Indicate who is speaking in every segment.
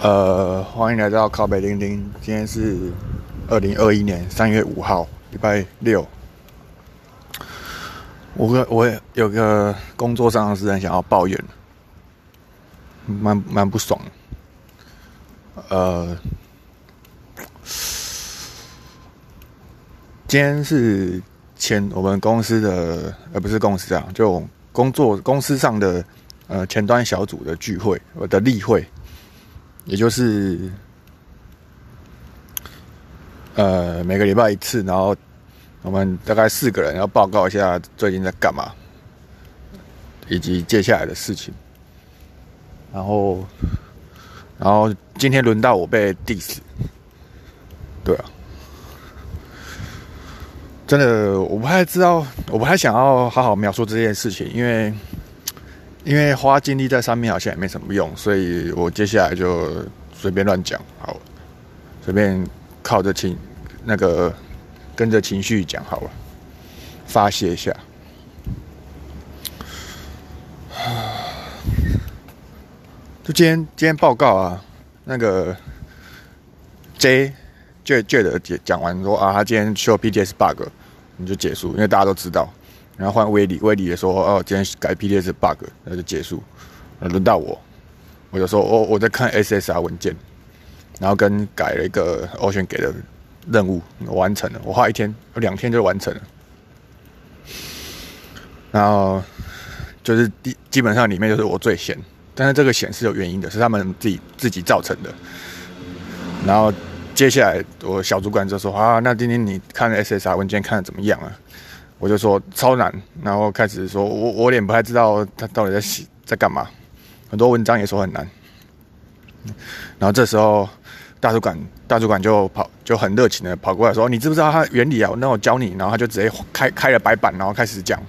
Speaker 1: 呃，欢迎来到靠北钉钉。今天是二零二一年三月五号，礼拜六。我个我有个工作上的事情想要抱怨，蛮蛮不爽。呃，今天是前我们公司的，呃，不是公司啊，就工作公司上的呃前端小组的聚会，我的例会。也就是，呃，每个礼拜一次，然后我们大概四个人要报告一下最近在干嘛，以及接下来的事情。然后，然后今天轮到我被 diss，对啊，真的我不太知道，我不太想要好好描述这件事情，因为。因为花精力在上面好像也没什么用，所以我接下来就随便乱讲，好，随便靠着情那个跟着情绪讲好了，发泄一下。就今天今天报告啊，那个 J J J 的讲讲完说啊，他今天修 PTS bug，你就结束，因为大家都知道。然后换威利，威利也说：“哦，今天改 PDS bug，那就结束。”轮到我，我就说：“哦我在看 SSR 文件，然后跟改了一个 Ocean 给的任务，完成了。我花一天、两天就完成了。然后就是基基本上里面就是我最闲，但是这个闲是有原因的，是他们自己自己造成的。然后接下来我小主管就说：‘啊，那今天你看 SSR 文件看的怎么样啊？’”我就说超难，然后开始说，我我脸不太知道他到底在写在干嘛，很多文章也说很难。然后这时候大主管大主管就跑就很热情的跑过来说：“你知不知道它原理啊？那我教你。”然后他就直接开开了白板，然后开始讲，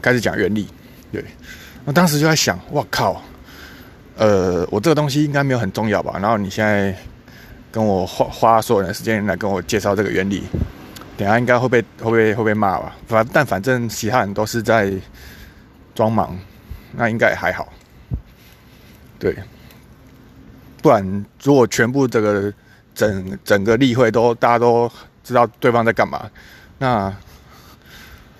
Speaker 1: 开始讲原理。对，我当时就在想，我靠，呃，我这个东西应该没有很重要吧？然后你现在跟我花花所有的时间来跟我介绍这个原理。等下应该会被会被会被骂吧？反但反正其他人都是在装忙，那应该还好。对，不然如果全部这个整整个例会都大家都知道对方在干嘛，那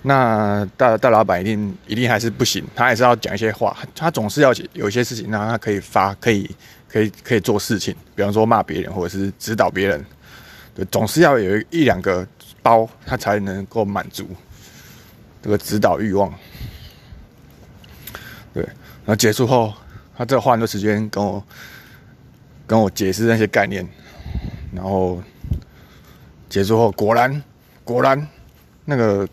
Speaker 1: 那大大老板一定一定还是不行，他还是要讲一些话，他总是要有一些事情让他可以发，可以可以可以做事情，比方说骂别人或者是指导别人，对，总是要有一两个。包他才能够满足这个指导欲望，对。然后结束后，他再花很多时间跟我跟我解释那些概念。然后结束后，果然果然那个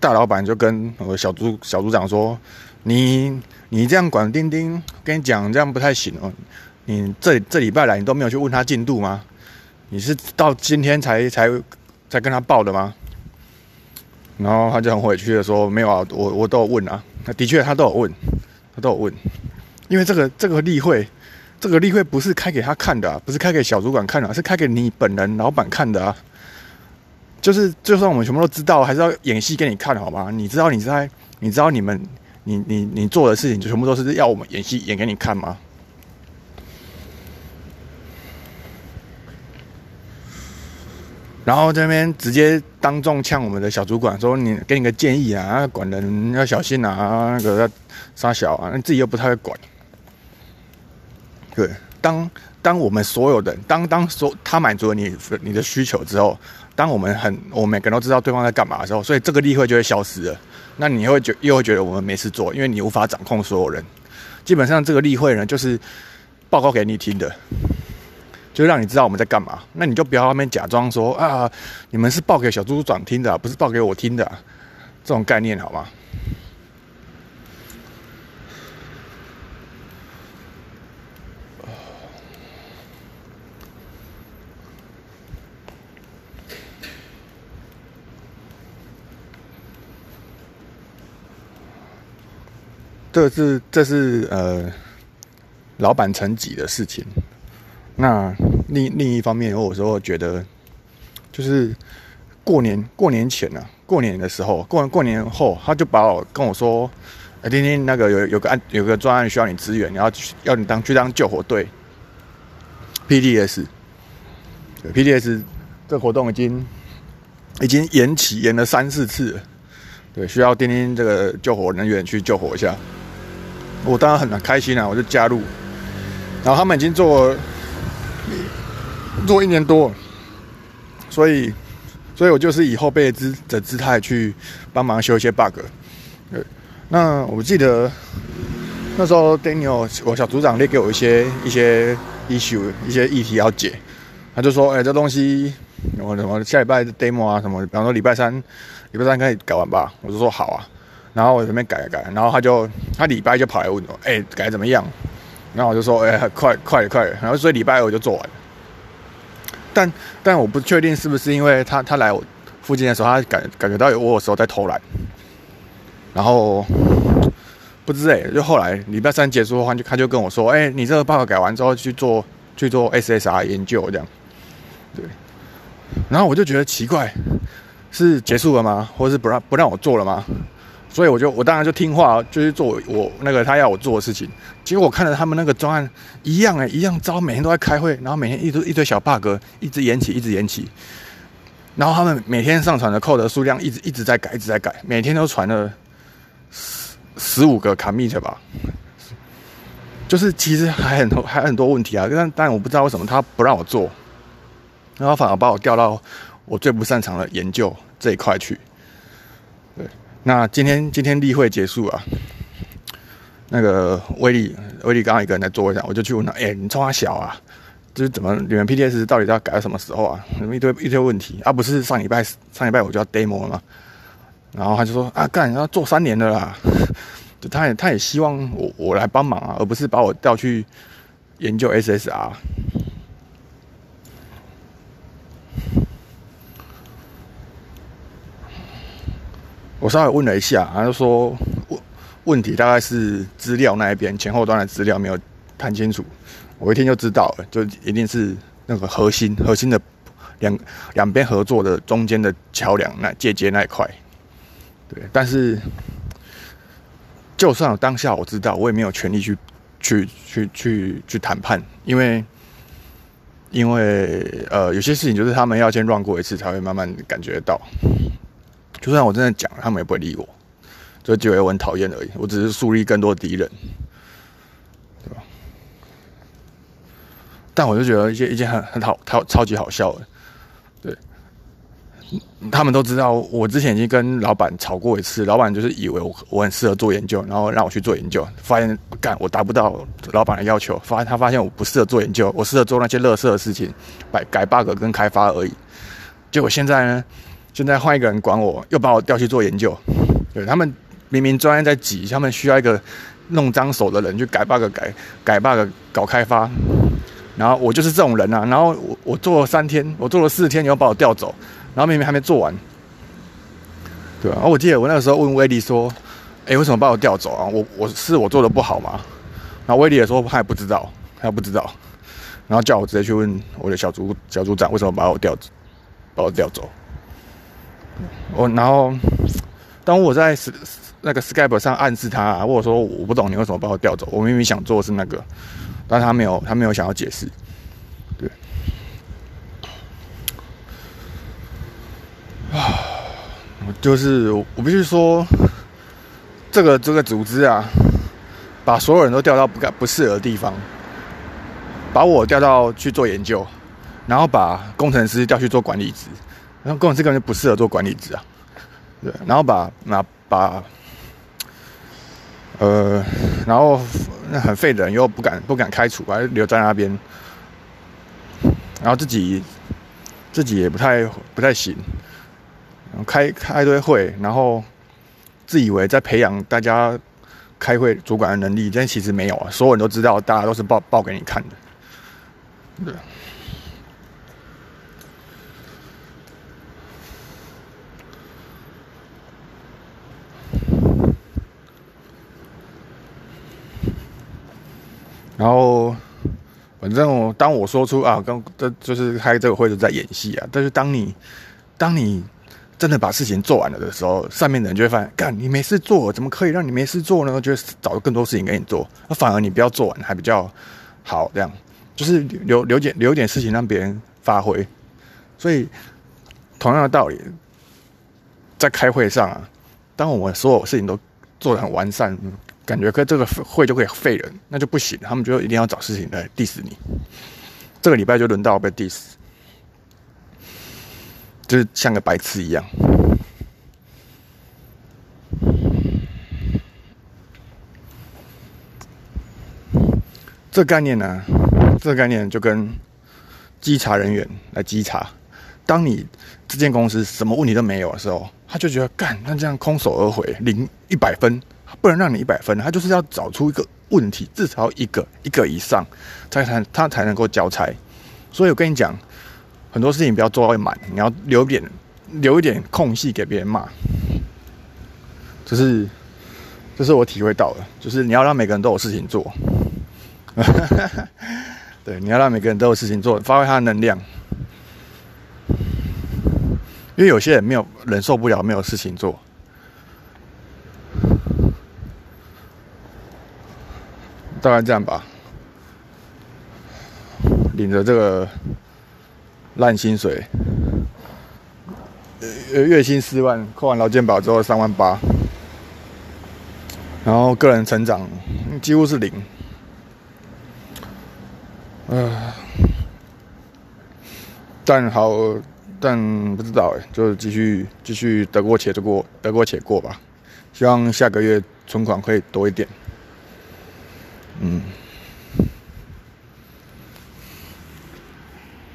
Speaker 1: 大老板就跟我小组小组长说：“你你这样管钉钉，跟你讲这样不太行哦。你这这礼拜来，你都没有去问他进度吗？你是到今天才才。”在跟他报的吗？然后他就很委屈的说：“没有啊，我我都有问啊。那的确他都有问，他都有问。因为这个这个例会，这个例会不是开给他看的，不是开给小主管看的，是开给你本人老板看的啊。就是就算我们全部都知道，还是要演戏给你看好吗？你知道你在，你知道你们，你你你做的事情，就全部都是要我们演戏演给你看吗？”然后这边直接当众呛我们的小主管说：“你给你个建议啊，管人要小心啊，那个要杀小啊，你自己又不太会管。”对，当当我们所有人当当所他满足了你你的需求之后，当我们很我们每个人都知道对方在干嘛的时候，所以这个例会就会消失了。那你会觉又会觉得我们没事做，因为你无法掌控所有人。基本上这个例会呢，就是报告给你听的。就让你知道我们在干嘛，那你就不要外面假装说啊，你们是报给小猪猪转听的，不是报给我听的，这种概念好吗？这是这是呃，老板层级的事情。那另另一方面，我有时候觉得，就是过年过年前呢，过年的时候，过完过年后，他就把我跟我说：“哎，今天那个有有个案，有个专案需要你支援，然后要你当去当救火队，PDS，对 PDS 这活动已经已经延期延了三四次了，对，需要钉钉这个救火人员去救火一下。我当然很开心啊，我就加入。然后他们已经做做一年多，所以所以我就是以后备姿的姿态去帮忙修一些 bug。对，那我记得那时候 Daniel 我小组长列给我一些一些 issue 一些议题要解，他就说：“哎，这东西我什么下礼拜 demo 啊什么，比方说礼拜三礼拜三可以改完吧？”我就说：“好啊。”然后我这边改改，然后他就他礼拜就跑来问我，哎，改怎么样？然后我就说，哎，快快快！然后所以礼拜二我就做完。但但我不确定是不是因为他他来我附近的时候，他感感觉到有我的时候在偷懒。然后不知哎，就后来礼拜三结束的话，就他就跟我说，哎，你这个报告改完之后去做去做 SSR 研究这样。对。然后我就觉得奇怪，是结束了吗？或者是不让不让我做了吗？所以我就我当然就听话，就是做我那个他要我做的事情。结果我看着他们那个专案一样哎，一样招，每天都在开会，然后每天一堆一堆小 bug，一直延期，一直延期。然后他们每天上传的 code 数量一直一直在改，一直在改，每天都传了十十五个 commit 吧。就是其实还很多还很多问题啊，但但我不知道为什么他不让我做，然后反而把我调到我最不擅长的研究这一块去。那今天今天例会结束啊，那个威力威力刚刚一个人在座位上，我就去问他，哎，你冲他小啊？就是怎么你们 PTS 到底要改到什么时候啊？什么一堆一堆问题啊？不是上礼拜上礼拜我就要 demo 了吗？然后他就说啊，干要做三年的啦，就他也他也希望我我来帮忙啊，而不是把我调去研究 SSR。我稍微问了一下，他就说问问题大概是资料那一边前后端的资料没有谈清楚。我一听就知道，就一定是那个核心核心的两两边合作的中间的桥梁那借接那一块。对，但是就算当下我知道，我也没有权利去去去去去谈判，因为因为呃有些事情就是他们要先乱过一次，才会慢慢感觉到。就算我真的讲，他们也不会理我，就觉得我很讨厌而已。我只是树立更多敌人，对吧？但我就觉得一件一件很很好、超超级好笑的，对。他们都知道，我之前已经跟老板吵过一次，老板就是以为我我很适合做研究，然后让我去做研究，发现干我达不到老板的要求，发现他发现我不适合做研究，我适合做那些乐色的事情，改改 bug 跟开发而已。结果现在呢？现在换一个人管我，又把我调去做研究。对他们明明专业在挤，他们需要一个弄脏手的人去改 bug、改改 bug、搞开发。然后我就是这种人啊。然后我我做了三天，我做了四天，你又把我调走。然后明明还没做完，对啊？我记得我那个时候问威利说：“哎，为什么把我调走啊？我我是我做的不好吗？”然后威利也说他也不知道，他不知道。然后叫我直接去问我的小组小组长为什么把我调把我调走。我然后，当我在那个 Skype 上暗示他，或者说我不懂你为什么把我调走，我明明想做是那个，但他没有，他没有想要解释。对，啊，就是我必须说，这个这个组织啊，把所有人都调到不该不适合的地方，把我调到去做研究，然后把工程师调去做管理职。然后工程师根本就不适合做管理职啊，对，然后把那把，呃，然后那很废的人又不敢不敢开除，还留在那边，然后自己自己也不太不太行，开开一堆会，然后自以为在培养大家开会主管的能力，但其实没有啊，所有人都知道，大家都是报报给你看的，对。然后，反正我当我说出啊，刚这就是开这个会是在演戏啊。但是当你当你真的把事情做完了的时候，上面的人就会发现，干你没事做，怎么可以让你没事做呢？就会找更多事情给你做。那反而你不要做完还比较好，这样就是留留点留点事情让别人发挥。所以同样的道理，在开会上啊，当我们所有事情都做得很完善，感觉跟这个会就可以废人，那就不行。他们就一定要找事情来 diss 你。这个礼拜就轮到被 diss，就是像个白痴一样。这概念呢？这个概念就跟稽查人员来稽查，当你这间公司什么问题都没有的时候，他就觉得干，那这样空手而回，零一百分，不能让你一百分，他就是要找出一个问题，至少一个一个以上，才才他才能够交差。所以我跟你讲，很多事情不要做到满，你要留点留一点空隙给别人骂。这是这是我体会到的，就是你要让每个人都有事情做。对，你要让每个人都有事情做，发挥他的能量。因为有些人没有忍受不了没有事情做，大概这样吧。领着这个烂薪水，呃，月薪四万，扣完劳健保之后三万八，然后个人成长几乎是零。啊，但好，但不知道哎，就继续继续得过且过，得过且过吧。希望下个月存款可以多一点。嗯。